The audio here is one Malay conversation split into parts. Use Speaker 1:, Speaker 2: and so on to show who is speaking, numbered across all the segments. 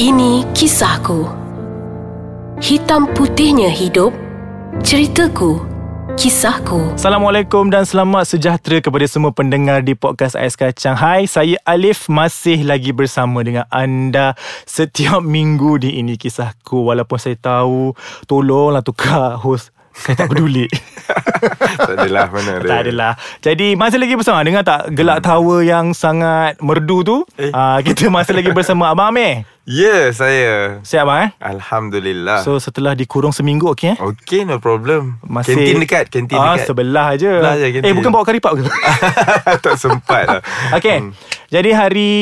Speaker 1: Ini kisahku. Hitam putihnya hidup. Ceritaku. Kisahku.
Speaker 2: Assalamualaikum dan selamat sejahtera kepada semua pendengar di podcast Ais Kacang. Hai, saya Alif masih lagi bersama dengan anda setiap minggu di Ini Kisahku. Walaupun saya tahu, tolonglah tukar host. Saya tak peduli.
Speaker 3: tak adalah mana ada.
Speaker 2: tak adalah. Jadi masih lagi bersama Dengar tak gelak tawa yang sangat merdu tu?
Speaker 3: Eh.
Speaker 2: Uh, kita masih lagi bersama Abang Amir.
Speaker 3: Ya, saya.
Speaker 2: Siap bang eh?
Speaker 3: Alhamdulillah.
Speaker 2: So setelah dikurung seminggu okey eh?
Speaker 3: Okay, no problem.
Speaker 2: Masih
Speaker 3: Kantin dekat, kantin
Speaker 2: ah,
Speaker 3: dekat.
Speaker 2: sebelah je.
Speaker 3: Sebelah je kantin.
Speaker 2: eh bukan bawa karipap ke?
Speaker 3: tak sempat lah.
Speaker 2: Okay hmm. Jadi hari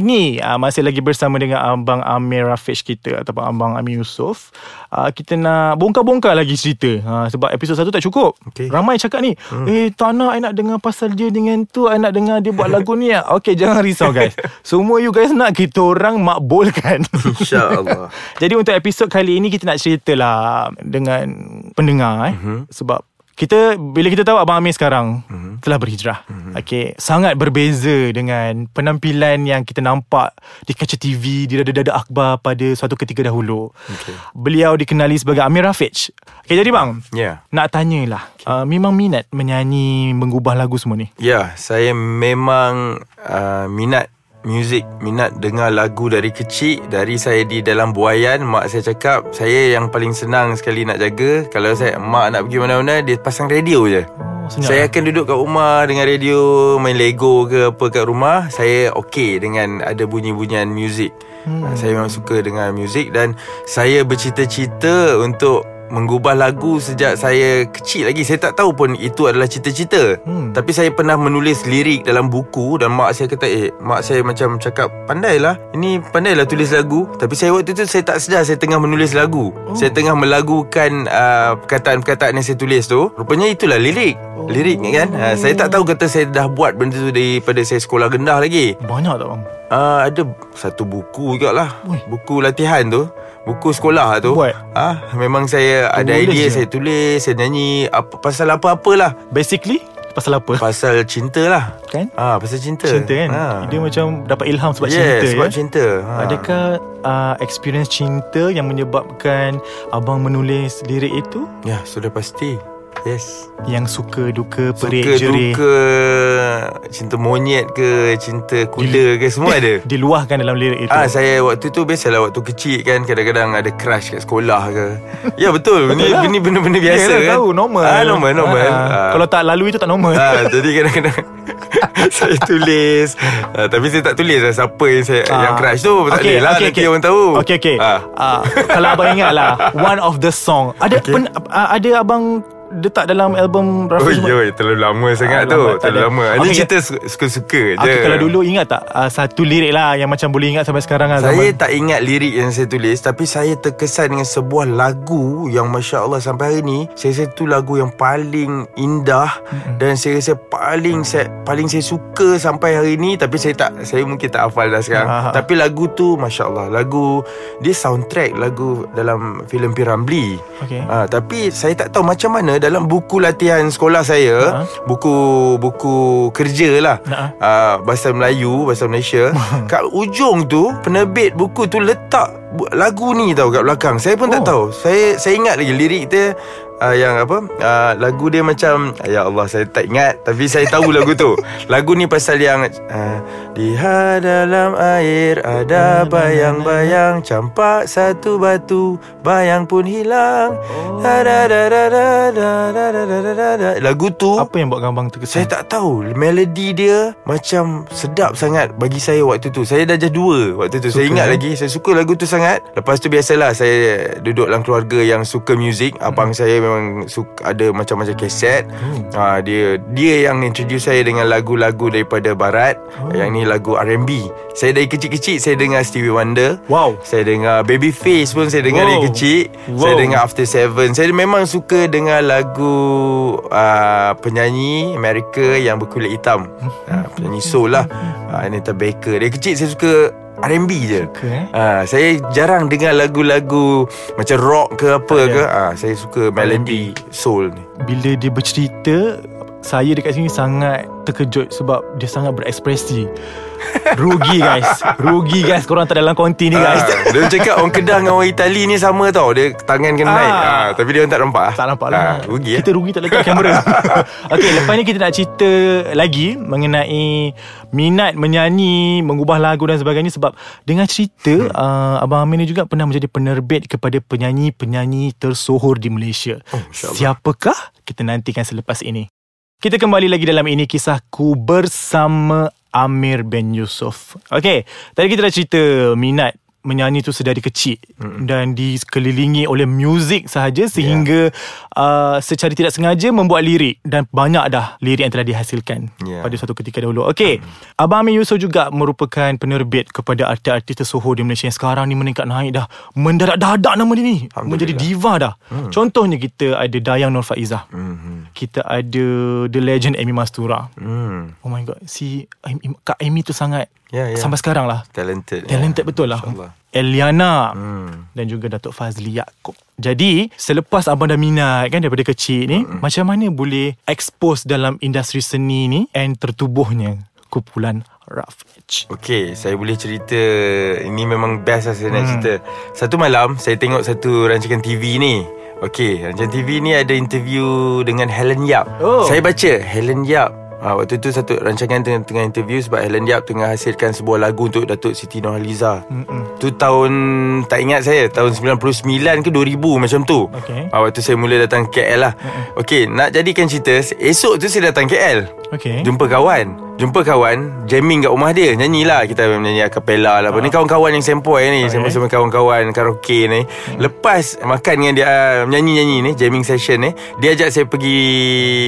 Speaker 2: ini uh, Masih lagi bersama dengan Abang Amir Rafiq kita Ataupun Abang Amir Yusof uh, Kita nak bongkar-bongkar lagi cerita uh, Sebab episod satu tak cukup
Speaker 3: Okey.
Speaker 2: Ramai cakap ni hmm. Eh tak nak I nak dengar pasal dia dengan tu I nak dengar dia buat lagu ni Okay jangan risau guys Semua you guys nak Kita orang makbulkan
Speaker 3: InsyaAllah.
Speaker 2: Jadi untuk episod kali ini Kita nak cerita lah Dengan pendengar eh.
Speaker 3: Mhm.
Speaker 2: Sebab kita bila kita tahu Abang Amir sekarang
Speaker 3: Mhm.
Speaker 2: telah berhijrah. Okey, sangat berbeza dengan penampilan yang kita nampak di kaca TV di dada-dada akhbar pada suatu ketika dahulu.
Speaker 3: Okey.
Speaker 2: Beliau dikenali sebagai Amir Rafiq. Okey, jadi bang,
Speaker 3: Ya.
Speaker 2: nak tanyalah. Uh, memang minat menyanyi, mengubah lagu semua ni?
Speaker 3: Ya, saya memang uh, minat muzik, minat dengar lagu dari kecil. Dari saya di dalam buayan, mak saya cakap, saya yang paling senang sekali nak jaga. Kalau saya mak nak pergi mana-mana, dia pasang radio je.
Speaker 2: Oh, senyap.
Speaker 3: Saya akan duduk kat rumah dengan radio, main Lego ke apa kat rumah. Saya okey dengan ada bunyi-bunyian muzik. Hmm. Saya memang suka dengan muzik dan saya bercita-cita untuk mengubah lagu sejak saya kecil lagi. Saya tak tahu pun itu adalah cita-cita.
Speaker 2: Hmm.
Speaker 3: Tapi saya pernah menulis lirik dalam buku dan mak saya kata, "Eh, mak saya macam cakap, pandailah. Ini pandailah tulis lagu." Tapi saya waktu tu saya tak sedar saya tengah menulis lagu. Oh. Saya tengah melagukan uh, perkataan-perkataan yang saya tulis tu. Rupanya itulah lirik. Oh. Lirik kan. Uh, saya tak tahu kata saya dah buat benda tu daripada saya sekolah rendah lagi.
Speaker 2: Banyak tak bang?
Speaker 3: Uh, ada satu buku juga lah. Buku latihan tu Buku sekolah tu
Speaker 2: Buat?
Speaker 3: ah, Memang saya ada
Speaker 2: Tulis
Speaker 3: idea
Speaker 2: je?
Speaker 3: Saya tulis Saya nyanyi apa, Pasal apa-apalah
Speaker 2: Basically pasal apa?
Speaker 3: Pasal cinta lah
Speaker 2: Kan?
Speaker 3: ah, Pasal cinta
Speaker 2: Cinta kan?
Speaker 3: ah.
Speaker 2: Dia macam dapat ilham sebab
Speaker 3: yes,
Speaker 2: cinta
Speaker 3: sebab
Speaker 2: ya?
Speaker 3: cinta ah.
Speaker 2: Adakah uh, experience cinta yang menyebabkan abang menulis lirik itu
Speaker 3: Ya sudah pasti Yes
Speaker 2: yang suka duka perik
Speaker 3: Suka
Speaker 2: jerih
Speaker 3: duka Cinta monyet ke Cinta kuda ke Semua ada
Speaker 2: diluahkan dalam lirik itu.
Speaker 3: Ah saya waktu tu biasalah waktu kecil kan kadang-kadang ada crush kat sekolah ke. Ya betul. Ini ini benda-benda biasa
Speaker 2: Yalah,
Speaker 3: kan.
Speaker 2: tahu normal.
Speaker 3: Ah normal normal.
Speaker 2: Ah,
Speaker 3: Ah.
Speaker 2: Kalau tak lalu itu tak normal.
Speaker 3: Ah, jadi kadang-kadang saya tulis ah, Tapi saya tak tulis lah Siapa yang saya
Speaker 2: Ah.
Speaker 3: Yang crush tu Tak okay, lah Nanti orang tahu
Speaker 2: Okay okay
Speaker 3: ah.
Speaker 2: Ah, Kalau abang ingat lah One of the song Ada
Speaker 3: Okay.
Speaker 2: pen, ah, Ada abang Letak dalam album
Speaker 3: Oh
Speaker 2: Rafiq
Speaker 3: ya terlalu lama sangat
Speaker 2: Ah,
Speaker 3: tu
Speaker 2: lama,
Speaker 3: Terlalu
Speaker 2: ada.
Speaker 3: lama Ini
Speaker 2: Okay.
Speaker 3: cerita su- suka-suka je
Speaker 2: kalau dulu ingat tak uh, Satu lirik lah Yang macam boleh ingat sampai sekarang lah
Speaker 3: Saya
Speaker 2: zaman.
Speaker 3: tak ingat lirik yang saya tulis Tapi saya terkesan dengan sebuah lagu Yang Masya Allah sampai hari ni Saya rasa itu lagu yang paling indah mm-hmm. Dan saya rasa paling saya, paling saya suka sampai hari ni Tapi saya tak Saya mungkin tak hafal dah sekarang
Speaker 2: Ah.
Speaker 3: Tapi lagu tu Masya Allah Lagu Dia soundtrack lagu dalam filem Piramli
Speaker 2: Okay.
Speaker 3: Ah, Tapi saya tak tahu macam mana Dalam buku latihan sekolah saya
Speaker 2: Ah.
Speaker 3: Buku buku kerja lah
Speaker 2: Ah.
Speaker 3: uh, bahasa Melayu, bahasa Malaysia. kat ujung tu penerbit buku tu letak lagu ni tau kat belakang. Saya pun oh. tak tahu. Saya saya ingat lagi lirik dia uh, yang apa? Uh, lagu dia macam ya Allah saya tak ingat tapi saya tahu lagu tu. Lagu ni pasal yang uh, di dalam air ada bayang-bayang campak satu batu bayang pun hilang.
Speaker 2: Oh.
Speaker 3: Da, da, da, da, da, da, da, da, da, da, da. Lagu tu
Speaker 2: Apa yang buat abang terkesan
Speaker 3: saya tak tahu Melodi dia Macam sedap sangat Bagi saya waktu tu Saya dah jadi dua Waktu tu Saya
Speaker 2: Suka,
Speaker 3: ingat
Speaker 2: eh?
Speaker 3: lagi Saya suka lagu tu sangat Lepas tu biasalah Saya duduk dalam keluarga Yang suka muzik Abang saya memang suka, Ada macam-macam kaset
Speaker 2: Hmm.
Speaker 3: ha, Dia Dia yang introduce saya Dengan lagu-lagu daripada barat
Speaker 2: Oh.
Speaker 3: Yang ni lagu R&B Saya dari kecil-kecil Saya dengar Stevie Wonder
Speaker 2: Wow
Speaker 3: saya dengar Babyface pun saya dengar
Speaker 2: Wow.
Speaker 3: dari kecil.
Speaker 2: Wow.
Speaker 3: Saya dengar After Seven. Saya memang suka dengar lagu uh, penyanyi Amerika yang berkulit hitam. Uh, penyanyi soul lah. Uh, Anita Baker. Dari kecil saya suka R&B je.
Speaker 2: Suka, eh?
Speaker 3: Ah, saya jarang dengar lagu-lagu macam rock ke apa
Speaker 2: Tak ada.
Speaker 3: ke. Ah, saya suka melody soul ni.
Speaker 2: Bila dia bercerita Saya dekat sini sangat terkejut Sebab dia sangat berekspresi. Rugi guys. Rugi guys. Korang tak dalam konti ni guys.
Speaker 3: Ah, dia cakap orang Kedah dengan orang Itali ni sama tau. Dia tangan kena
Speaker 2: Ah.
Speaker 3: naik. Ah, Tapi dia orang tak nampak.
Speaker 2: Tak nampak lah.
Speaker 3: Ah, Rugi
Speaker 2: Kita rugi tak letak kamera. Okay lepas ni kita nak cerita Lagi Mengenai Minat menyanyi Mengubah lagu dan sebagainya Sebab Dengan cerita hmm. uh, Abang Amin ni juga Pernah menjadi penerbit Kepada penyanyi-penyanyi Tersohor di Malaysia.
Speaker 3: Oh.
Speaker 2: Siapakah? Kita nantikan selepas ini kita kembali lagi dalam ini kisahku bersama Amir bin Yusof. Okey, tadi kita dah cerita minat menyanyi tu sedari kecil mm. dan dikelilingi oleh muzik sahaja sehingga yeah. uh, secara tidak sengaja membuat lirik dan banyak dah lirik yang telah dihasilkan
Speaker 3: Yeah.
Speaker 2: pada suatu ketika dahulu. Okey, mm. Abang Amir Yusof juga merupakan penerbit kepada artis-artis tersohor di Malaysia yang sekarang ni meningkat naik dah mendadak-dadak nama dia ni menjadi diva dah. Mm. Contohnya kita ada Dayang Nur Faizah.
Speaker 3: Mhm.
Speaker 2: Kita ada The Legend Amy Mastura.
Speaker 3: Hmm,
Speaker 2: Oh my god, si Amy- Kak Amy tu sangat
Speaker 3: Ya, ya.
Speaker 2: sampai sekarang lah.
Speaker 3: Talented
Speaker 2: Talented
Speaker 3: ya.
Speaker 2: betul lah.
Speaker 3: InsyaAllah.
Speaker 2: Eliana
Speaker 3: Hmm.
Speaker 2: dan juga Datuk Fazli Yaakob. Jadi, selepas abang dah minat kan daripada kecil ni, mm macam mana boleh expose dalam industri seni ni and tertubuhnya kumpulan Rough Edge?
Speaker 3: Okay Saya boleh cerita Ini memang best lah saya nak
Speaker 2: Hmm.
Speaker 3: cerita Satu malam Saya tengok satu rancangan TV ni Okay Rancangan TV ni ada interview Dengan Helen Yap
Speaker 2: Oh.
Speaker 3: Saya baca Helen Yap Ha, waktu tu satu rancangan tengah, tengah interview sebab Helen Yap tengah hasilkan sebuah lagu untuk Datuk Siti Nurhaliza.
Speaker 2: Mm-mm.
Speaker 3: Tu tahun tak ingat saya tahun 99 ke 2000 macam tu.
Speaker 2: Okey.
Speaker 3: Ha, waktu saya mula datang KL lah. Okey, nak jadikan cerita esok tu saya datang KL.
Speaker 2: Okay.
Speaker 3: Jumpa kawan Jumpa kawan Jamming kat rumah dia Nyanyilah Kita menyanyi acapella lah apa. Ni kawan-kawan yang sempoi ni
Speaker 2: Okay.
Speaker 3: Sama-sama kawan-kawan Karaoke ni Lepas makan dengan dia uh, Menyanyi-nyanyi ni Jamming session ni Dia ajak saya pergi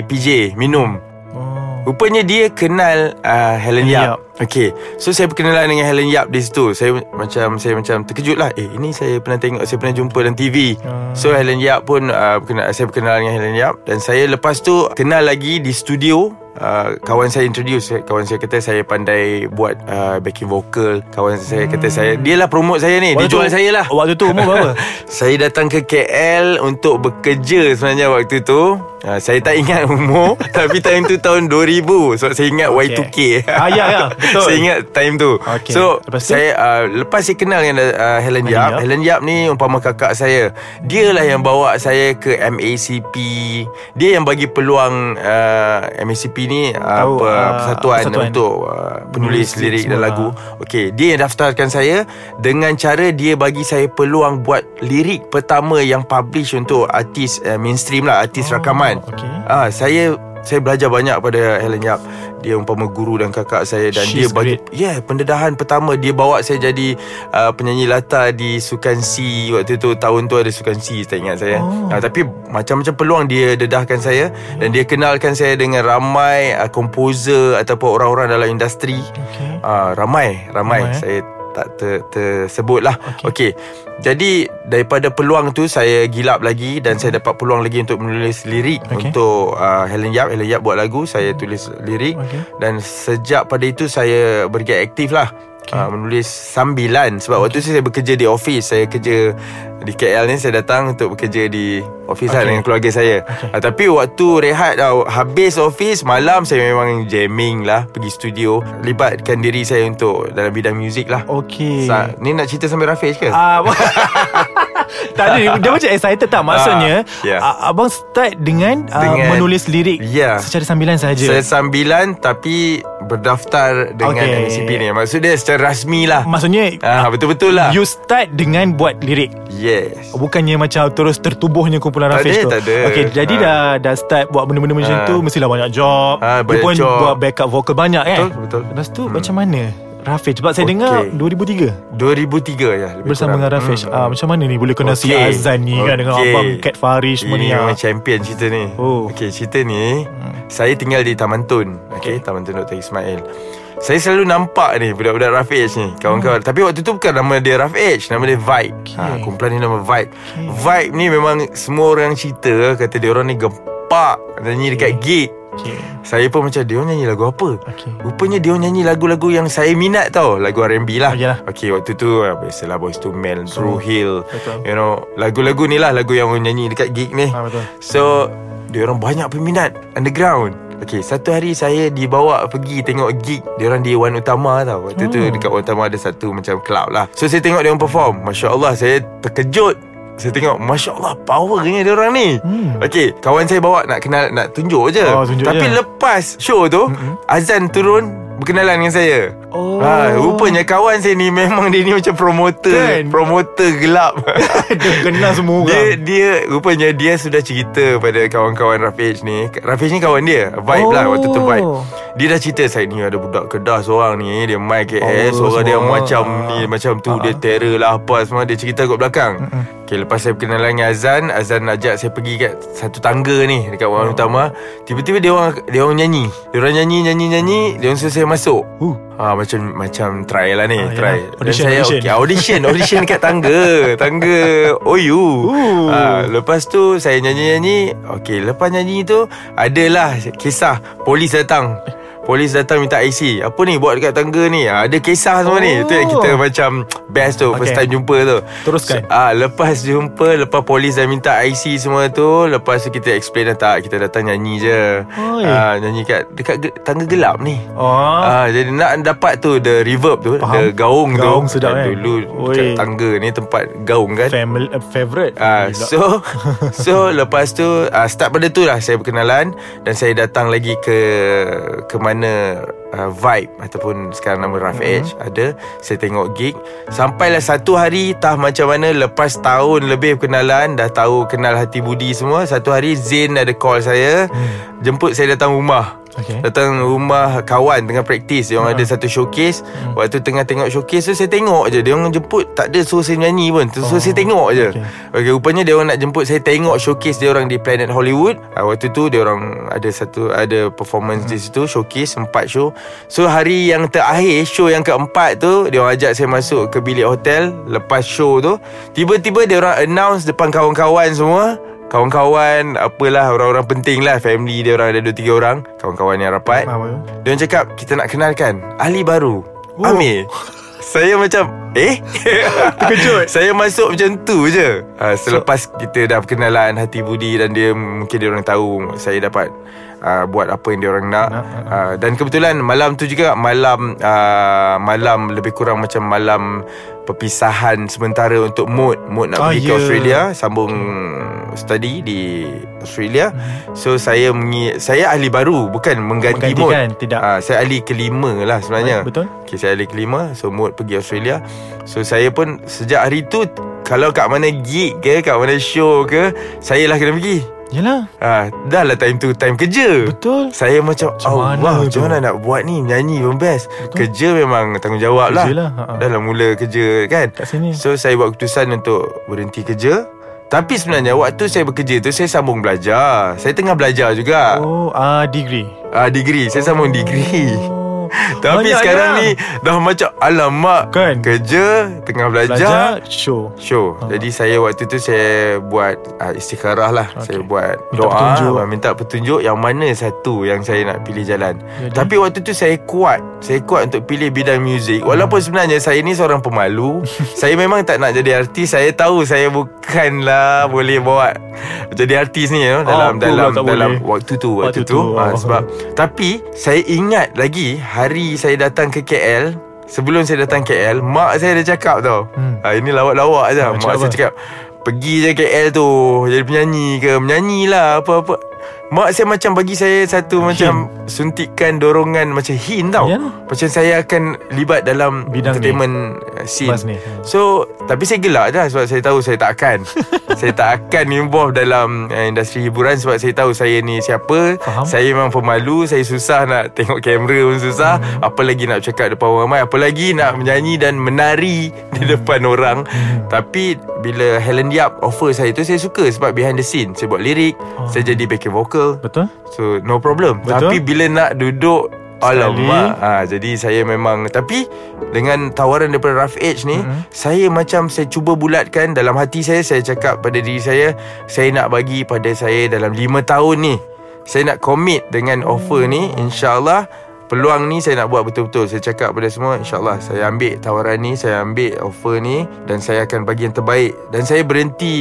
Speaker 3: PJ Minum
Speaker 2: Oh.
Speaker 3: Rupanya dia kenal uh, Helen
Speaker 2: Helen
Speaker 3: Yap. Okay So saya berkenalan dengan Helen Yap di situ Saya macam Saya macam terkejut lah Eh ini saya pernah tengok Saya pernah jumpa dalam TV
Speaker 2: Ah.
Speaker 3: So Helen Yap pun uh, berkenal, Saya berkenal dengan Helen Yap Dan saya lepas tu Kenal lagi di studio Uh, kawan saya introduce Kawan saya kata Saya pandai Buat uh, backing vocal Kawan saya kata saya Dia lah promote saya ni Dia
Speaker 2: Waktu
Speaker 3: jual
Speaker 2: tu-
Speaker 3: saya lah
Speaker 2: Waktu tu umur berapa?
Speaker 3: saya datang ke KL untuk bekerja sebenarnya waktu tu. Ha, saya tak ingat umur tapi time tu tahun 2000. Sebab saya ingat
Speaker 2: Okay.
Speaker 3: Y2K.
Speaker 2: Ah, ya, ya. Betul.
Speaker 3: saya ingat time tu.
Speaker 2: Okay.
Speaker 3: So,
Speaker 2: Lepas tu?
Speaker 3: saya uh, lepas saya kenal dengan uh, Helen Yap. Helen Yap ni umpama kakak saya. Dia lah yang bawa saya ke MACP. Dia yang bagi peluang uh, MACP ni uh,
Speaker 2: Tahu,
Speaker 3: apa,
Speaker 2: ah,
Speaker 3: persatuan,
Speaker 2: persatuan.
Speaker 3: untuk uh, penulis lirik dan lagu. Okey, dia yang daftarkan saya dengan cara dia bagi saya peluang buat lirik pertama yang publish untuk artis uh, mainstream lah, artis
Speaker 2: Oh,
Speaker 3: rakaman.
Speaker 2: okey.
Speaker 3: Ah, saya saya belajar banyak pada Helen Yap. Dia umpama guru dan kakak saya dan dia
Speaker 2: She's
Speaker 3: bagi
Speaker 2: great.
Speaker 3: ya yeah, pendedahan pertama dia bawa saya jadi uh, penyanyi latar di Sukan C waktu tu tahun tu ada Sukan C tak ingat saya.
Speaker 2: Oh.
Speaker 3: Ah, tapi macam-macam peluang dia dedahkan saya dan dia kenalkan saya dengan ramai uh, komposer ataupun orang-orang dalam industri.
Speaker 2: Okay.
Speaker 3: Ah, ramai, ramai.
Speaker 2: Ramai, eh?
Speaker 3: Saya tak ter, tersebut lah.
Speaker 2: Okey.
Speaker 3: Okey. Okay. Jadi daripada peluang tu saya gilap lagi dan saya dapat peluang lagi untuk menulis lirik
Speaker 2: Okey.
Speaker 3: untuk uh, Helen Yap. Helen Yap buat lagu, saya tulis lirik
Speaker 2: Okey.
Speaker 3: dan sejak pada itu saya bergiat aktif lah. Okay. Uh, menulis sambilan sebab waktu tu saya bekerja di office saya kerja di KL ni saya datang untuk bekerja di office okay. lah
Speaker 2: Okay.
Speaker 3: dengan keluarga saya
Speaker 2: Okay.
Speaker 3: uh, tapi waktu rehat uh, habis office malam saya memang jamming lah pergi studio libatkan diri saya untuk dalam bidang muzik lah
Speaker 2: Okay.
Speaker 3: Sa- ni nak cerita sampai Rafiq ke?
Speaker 2: Ah, tak ada Dia macam excited tak Maksudnya
Speaker 3: Ah, ya.
Speaker 2: ah, Abang start dengan, ah,
Speaker 3: Dengan-
Speaker 2: Menulis lirik
Speaker 3: Ya.
Speaker 2: Secara sambilan saja
Speaker 3: Saya sambilan tapi berdaftar dengan
Speaker 2: Okay.
Speaker 3: MCP ni. Maksud dia secara rasmi lah.
Speaker 2: Maksudnya
Speaker 3: Ah betul-betul lah.
Speaker 2: You start dengan buat lirik
Speaker 3: Yes.
Speaker 2: Bukannya macam terus tertubuhnya kumpulan
Speaker 3: Tak
Speaker 2: Rafiq
Speaker 3: ada,
Speaker 2: tu
Speaker 3: tak ada.
Speaker 2: Okay jadi
Speaker 3: Ah.
Speaker 2: dah dah start buat benda-benda macam
Speaker 3: Ah.
Speaker 2: tu Mestilah banyak job Dia
Speaker 3: banyak
Speaker 2: pun
Speaker 3: job.
Speaker 2: buat backup vocal banyak kan
Speaker 3: Betul, betul.
Speaker 2: Lepas tu macam mana Rafiq Sebab saya
Speaker 3: Okay.
Speaker 2: dengar 2003
Speaker 3: 2003 ya lebih
Speaker 2: Bersama
Speaker 3: kurang.
Speaker 2: dengan Rafiq
Speaker 3: Hmm.
Speaker 2: ah, Macam mana ni Boleh kena si
Speaker 3: Okay.
Speaker 2: Azan ni kan Dengan
Speaker 3: Okay.
Speaker 2: abang Kat Farish semua ni ah.
Speaker 3: memang champion cerita ni
Speaker 2: Oh.
Speaker 3: Okay cerita ni Saya tinggal di Taman Tun Okay, Taman Tun Dr. Ismail Saya selalu nampak ni Budak-budak Rough Edge ni Kawan-kawan Tapi waktu tu bukan nama dia Rough Edge Nama dia Vibe
Speaker 2: Okay.
Speaker 3: ha, Kumpulan ni nama Vibe Vibe ni memang Semua orang cerita Kata dia orang ni gempak Nyanyi dekat gig
Speaker 2: okay.
Speaker 3: Saya pun macam Dia orang nyanyi lagu apa
Speaker 2: Okay.
Speaker 3: Rupanya dia orang nyanyi lagu-lagu yang saya minat tau Lagu R&B lah
Speaker 2: Oh, yalah.
Speaker 3: Okay waktu tu ah, Biasalah Boys to Men True Hill
Speaker 2: Betul.
Speaker 3: You know Lagu-lagu ni lah Lagu yang orang nyanyi dekat gig ni
Speaker 2: Ah, betul.
Speaker 3: So Dia orang banyak peminat Underground Okay satu hari saya dibawa pergi tengok gig Diorang di Wan Utama tau Waktu tu
Speaker 2: Oh.
Speaker 3: dekat Wan Utama ada satu macam club lah So saya tengok diorang perform Masya Allah saya terkejut saya tengok Masya Allah Powernya diorang ni
Speaker 2: Hmm.
Speaker 3: Okay Kawan saya bawa Nak kenal Nak tunjuk je
Speaker 2: Oh, tunjuk
Speaker 3: Tapi
Speaker 2: je.
Speaker 3: lepas show tu Azan turun Berkenalan dengan saya.
Speaker 2: Oh.
Speaker 3: ha, Rupanya kawan saya ni Memang dia ni macam promoter
Speaker 2: Kan?
Speaker 3: Promoter gelap.
Speaker 2: Dia kenal semua
Speaker 3: dia,
Speaker 2: orang.
Speaker 3: Dia Rupanya dia sudah cerita Pada kawan-kawan Rafiq ni. Rafiq ni kawan dia. Vibe
Speaker 2: Oh.
Speaker 3: lah Waktu tu vibe. Dia dah cerita Saya ni ada budak kedah seorang ni. Dia main KS
Speaker 2: Oh,
Speaker 3: Orang dia
Speaker 2: semua.
Speaker 3: macam ni Macam tu. Dia terror lah apa Semua. Dia cerita kat belakang. Okay lepas saya berkenalan dengan Azan Azan ajak saya pergi kat Satu tangga ni Dekat
Speaker 2: Oh.
Speaker 3: Wan Utama. Tiba-tiba dia orang Dia orang nyanyi. Dia orang nyanyi Nyanyi nyanyi. Dia orang suruh saya masuk
Speaker 2: Uh.
Speaker 3: Ha, macam macam try lah ni
Speaker 2: Ah,
Speaker 3: try
Speaker 2: yalah.
Speaker 3: Dan
Speaker 2: Audition,
Speaker 3: saya
Speaker 2: audition.
Speaker 3: okay, audition audition dekat tangga tangga OU
Speaker 2: Uh.
Speaker 3: ha, lepas tu saya nyanyi-nyanyi okey lepas nyanyi tu adalah kisah polis datang Polis datang minta IC Apa ni buat dekat tangga ni ha, Ada kisah semua ni
Speaker 2: Oh.
Speaker 3: Itu yang kita macam Best tu First
Speaker 2: Okay.
Speaker 3: time jumpa tu
Speaker 2: Teruskan.
Speaker 3: so, ah, Lepas jumpa Lepas polis dah minta IC semua tu Lepas tu kita explain dah tak Kita datang nyanyi je ah, Nyanyi kat Dekat ge- tangga gelap ni
Speaker 2: Oh
Speaker 3: Ah, jadi nak dapat tu the reverb tu,
Speaker 2: Faham.
Speaker 3: the gaung,
Speaker 2: Gaung
Speaker 3: tu.
Speaker 2: sedap,
Speaker 3: Dan
Speaker 2: kan?
Speaker 3: Dulu
Speaker 2: Oi.
Speaker 3: kat tangga ni tempat gaung kan.
Speaker 2: Family uh, Favorite
Speaker 3: Ah,
Speaker 2: Gila.
Speaker 3: so so lepas tu ah, start pada tu lah saya berkenalan dan saya datang lagi ke ke mana uh, Vibe ataupun sekarang nama Rough
Speaker 2: Hmm.
Speaker 3: Edge ada saya tengok gig sampailah satu hari tah macam mana lepas tahun lebih berkenalan dah tahu kenal hati budi semua satu hari Zain ada call saya jemput saya datang rumah.
Speaker 2: Okay.
Speaker 3: Datang rumah kawan tengah praktis Dia orang ada satu showcase
Speaker 2: Hmm.
Speaker 3: Waktu tengah tengok showcase tu Saya tengok je Dia orang jemput Tak ada suruh saya nyanyi pun Suruh
Speaker 2: Oh,
Speaker 3: saya tengok je
Speaker 2: okay.
Speaker 3: okay. Rupanya dia orang nak jemput Saya tengok showcase dia orang di Planet Hollywood uh, Waktu tu dia orang Ada satu Ada performance di situ Showcase Empat show So hari yang terakhir Show yang keempat tu Dia orang ajak saya masuk Ke bilik hotel Lepas show tu Tiba-tiba dia orang announce Depan kawan-kawan semua Kawan-kawan Apalah Orang-orang penting lah Family dia orang Ada dua tiga orang Kawan-kawan yang rapat? Dia orang cakap Kita nak kenalkan Ahli baru
Speaker 2: Oh.
Speaker 3: Amir Saya macam Eh?
Speaker 2: Terkejut.
Speaker 3: Saya masuk macam tu je. Ha, Selepas kita dah perkenalan Hati budi Dan dia Mungkin dia orang tahu Saya dapat uh, Buat apa yang dia orang nak.
Speaker 2: Nak,
Speaker 3: uh, Dan kebetulan Malam tu juga Malam uh, Malam lebih kurang macam malam Perpisahan sementara untuk Mood Mood nak
Speaker 2: Ah,
Speaker 3: pergi ke
Speaker 2: ya.
Speaker 3: Australia Sambung study di Australia. So saya mengi- Saya ahli baru Bukan mengganti Mood
Speaker 2: tidak.
Speaker 3: Ah, Saya ahli kelima lah sebenarnya.
Speaker 2: Betul.
Speaker 3: Okay, saya ahli kelima So mood pergi Australia So saya pun Sejak hari tu Kalau kat mana gig ke Kat mana show ke Saya lah kena pergi.
Speaker 2: Yalah.
Speaker 3: Ha, Dah lah time tu Time kerja.
Speaker 2: Betul.
Speaker 3: Saya macam
Speaker 2: Macam
Speaker 3: Allah
Speaker 2: mana
Speaker 3: Macam
Speaker 2: tu?
Speaker 3: mana nak buat ni? Nyanyi pun best.
Speaker 2: Betul.
Speaker 3: Kerja memang tanggungjawab lah.
Speaker 2: Kerja lah, ha-ha.
Speaker 3: Dah lah mula kerja kan?
Speaker 2: Kat sini.
Speaker 3: So saya buat keputusan untuk Berhenti kerja. Tapi sebenarnya Waktu saya bekerja tu Saya sambung belajar. Saya tengah belajar juga.
Speaker 2: Oh ah degree.
Speaker 3: Ah, Degree. Saya sambung degree.
Speaker 2: Oh.
Speaker 3: Tapi
Speaker 2: Banyak
Speaker 3: sekarang
Speaker 2: lah.
Speaker 3: ni Dah macam Alamak
Speaker 2: Kan?
Speaker 3: Kerja Tengah belajar,
Speaker 2: Belajar show
Speaker 3: Show
Speaker 2: Ha.
Speaker 3: Jadi saya waktu tu Saya buat uh, Istikharah lah
Speaker 2: Okey.
Speaker 3: Saya buat
Speaker 2: Minta
Speaker 3: doa
Speaker 2: petunjuk.
Speaker 3: uh, Minta petunjuk Yang mana satu Yang saya nak pilih jalan
Speaker 2: Jadi?
Speaker 3: Tapi waktu tu saya kuat Saya kuat untuk pilih bidang muzik Walaupun sebenarnya Saya ni seorang pemalu Saya memang tak nak jadi artis Saya tahu Saya bukanlah Boleh bawa Jadi artis ni you know, Dalam dalam dalam
Speaker 2: boleh?
Speaker 3: waktu tu Waktu,
Speaker 2: Waktu
Speaker 3: tu,
Speaker 2: tu,
Speaker 3: Ah,
Speaker 2: oh.
Speaker 3: Sebab Tapi Saya ingat lagi Hari saya datang ke KL Sebelum saya datang KL Mak saya dah cakap tau
Speaker 2: Hmm.
Speaker 3: ha, Ini lawak-lawak je Mak
Speaker 2: cakap
Speaker 3: saya
Speaker 2: apa?
Speaker 3: cakap Pergi je KL tu Jadi penyanyi ke Menyanyi lah Apa-apa Mak saya macam bagi saya Satu macam Suntikan dorongan Macam hint tau
Speaker 2: Ya.
Speaker 3: Macam saya akan Libat dalam
Speaker 2: Bidang ni.
Speaker 3: Entertainment uh, Scene
Speaker 2: Bas ni.
Speaker 3: So Tapi saya gelak dah Sebab saya tahu Saya tak akan Saya tak akan involve Dalam uh, Industri hiburan Sebab saya tahu Saya ni siapa
Speaker 2: Faham.
Speaker 3: Saya memang pemalu Saya susah nak Tengok kamera pun susah hmm. Apa lagi nak cakap Depan orang ramai Apa lagi nak menyanyi Dan menari Di depan orang
Speaker 2: Hmm.
Speaker 3: Tapi Bila Helen Yap Offer saya tu Saya suka Sebab behind the scene Saya buat lirik
Speaker 2: Oh.
Speaker 3: Saya jadi backing vocal
Speaker 2: Betul
Speaker 3: So no problem
Speaker 2: Betul.
Speaker 3: Tapi bila nak duduk. Alamak ha, Jadi saya memang Tapi Dengan tawaran daripada Rough Edge ni
Speaker 2: Mhm.
Speaker 3: Saya macam Saya cuba bulatkan Dalam hati saya Saya cakap pada diri saya Saya nak bagi pada saya Dalam 5 tahun ni Saya nak commit Dengan offer ni InsyaAllah Peluang ni saya nak buat betul-betul Saya cakap pada semua InsyaAllah Saya ambil tawaran ni Saya ambil offer ni Dan saya akan bagi yang terbaik Dan saya berhenti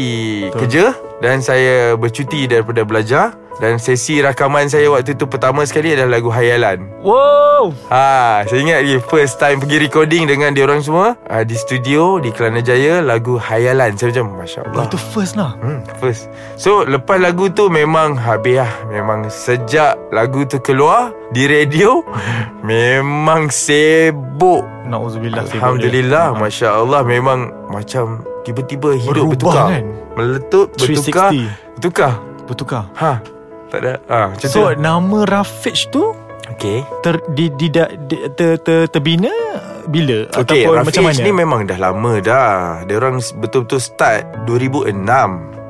Speaker 2: Betul.
Speaker 3: kerja Dan saya bercuti daripada belajar Dan sesi rakaman saya waktu tu pertama sekali adalah lagu Hayalan.
Speaker 2: Wow
Speaker 3: Ha, saya ingat lagi first time pergi recording dengan dia orang semua ha, di studio di Kelana Jaya lagu Hayalan. Saya macam masya-Allah.
Speaker 2: Itu first lah
Speaker 3: Hmm, first. So lepas lagu tu memang habis lah. Memang sejak lagu tu keluar di radio memang sibuk.
Speaker 2: Na'udzubillah sibuk.
Speaker 3: Alhamdulillah, masya Allah memang macam tiba-tiba hidup
Speaker 2: Berubah
Speaker 3: bertukar.
Speaker 2: kan?
Speaker 3: Meletup, bertukar,
Speaker 2: 360.
Speaker 3: bertukar.
Speaker 2: Bertukar
Speaker 3: Ha, tak ada. Ha, macam
Speaker 2: So
Speaker 3: tu.
Speaker 2: nama Rafiq tu
Speaker 3: Okay.
Speaker 2: ter, di, di, di, di, ter, ter, terbina bila
Speaker 3: Okay,
Speaker 2: ataupun macam
Speaker 3: Rafiq
Speaker 2: mana?
Speaker 3: ni memang dah lama dah. Dia orang betul-betul start 2006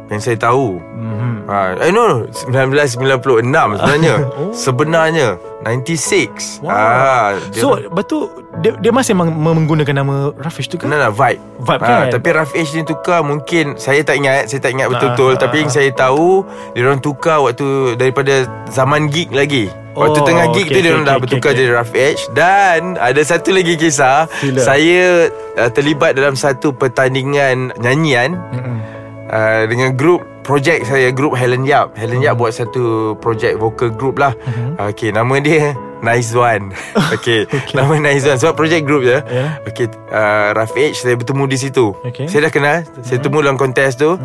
Speaker 3: yang saya tahu.
Speaker 2: mm-hmm.
Speaker 3: Ha, eh no, no 1996 sebenarnya.
Speaker 2: Oh.
Speaker 3: Sebenarnya 96.
Speaker 2: Wow.
Speaker 3: Ah, dia
Speaker 2: So betul dia, dia masih meng- menggunakan nama Rafiq tu kan?
Speaker 3: Nah, nah, vibe
Speaker 2: Vibe
Speaker 3: Ah,
Speaker 2: kan?
Speaker 3: Tapi Raf H ni tukar Mungkin Saya tak ingat Saya tak ingat
Speaker 2: Ah,
Speaker 3: betul-betul Tapi
Speaker 2: ah,
Speaker 3: yang saya tahu Dia orang tukar waktu Daripada zaman gig lagi Waktu
Speaker 2: Oh,
Speaker 3: tengah gig
Speaker 2: okay,
Speaker 3: tu Dia
Speaker 2: okay,
Speaker 3: dah
Speaker 2: okay,
Speaker 3: bertukar
Speaker 2: okay.
Speaker 3: jadi Raf H Dan Ada satu lagi kisah
Speaker 2: Sila.
Speaker 3: Saya uh, terlibat dalam satu pertandingan Nyanyian
Speaker 2: Mm-mm.
Speaker 3: uh, Dengan grup Projek saya Grup Helen Yap. Helen Yap buat satu Projek vocal group lah.
Speaker 2: Mhm.
Speaker 3: Okay nama dia Nice One. Okay. Nama Nice One. Sebab projek group je.
Speaker 2: Ya.
Speaker 3: Okay uh, Raf H Saya bertemu di situ.
Speaker 2: Okay.
Speaker 3: Saya dah kenal. Saya temu dalam kontes tu.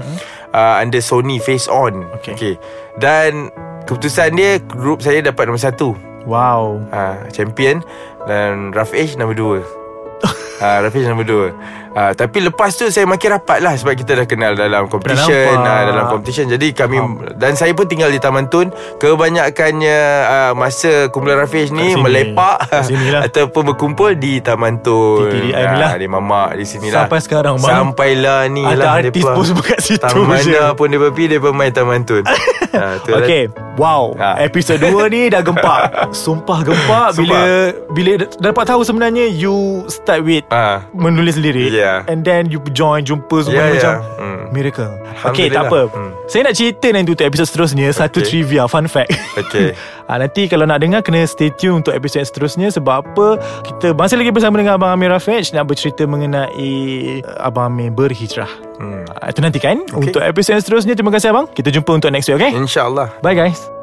Speaker 3: Uh, Under Sony Face On.
Speaker 2: Okay.
Speaker 3: okay. Dan Keputusan dia Grup saya dapat nombor satu.
Speaker 2: Wow.
Speaker 3: Uh, Champion. Dan Raf H nombor dua. Uh, Raf H nombor dua uh, Tapi lepas tu Saya makin rapat lah Sebab kita dah kenal Dalam competition
Speaker 2: nampak.
Speaker 3: uh, Dalam competition Jadi kami Dan saya pun tinggal di Taman Tun Kebanyakannya uh, Masa kumpulan Raf H ni
Speaker 2: sini.
Speaker 3: Melepak
Speaker 2: lah.
Speaker 3: Ataupun berkumpul Di Taman Tun
Speaker 2: TTDI ni lah.
Speaker 3: Di Mamak Di sini lah
Speaker 2: Sampai sekarang, bang.
Speaker 3: Sampailah ni
Speaker 2: Ada
Speaker 3: lah
Speaker 2: artis
Speaker 3: depa.
Speaker 2: pun kat situ
Speaker 3: Tak mana pun dia pergi Dia main Taman Tun ha, tu lah.
Speaker 2: Okay Wow
Speaker 3: Ha.
Speaker 2: Episod 2 ni dah gempak Sumpah gempak Bila Bila dah dapat tahu sebenarnya You start with
Speaker 3: ha.
Speaker 2: Menulis lirik
Speaker 3: Yeah.
Speaker 2: And then you join Jumpa semua
Speaker 3: Yeah,
Speaker 2: macam
Speaker 3: yeah. Hmm.
Speaker 2: Miracle Okay tak apa
Speaker 3: Hmm.
Speaker 2: Saya nak cerita nanti Untuk episod seterusnya Satu
Speaker 3: Okay.
Speaker 2: trivia Fun fact
Speaker 3: Okay.
Speaker 2: ha, Nanti kalau nak dengar Kena stay tune Untuk episod seterusnya Sebab apa Kita masih lagi bersama Dengan Abang Amir Rafiq Nak bercerita mengenai uh, Abang Amir berhijrah
Speaker 3: Hmm.
Speaker 2: ha, Itu nanti kan okay. Untuk episod seterusnya Terima kasih abang Kita jumpa untuk next week okay
Speaker 3: InsyaAllah
Speaker 2: Bye guys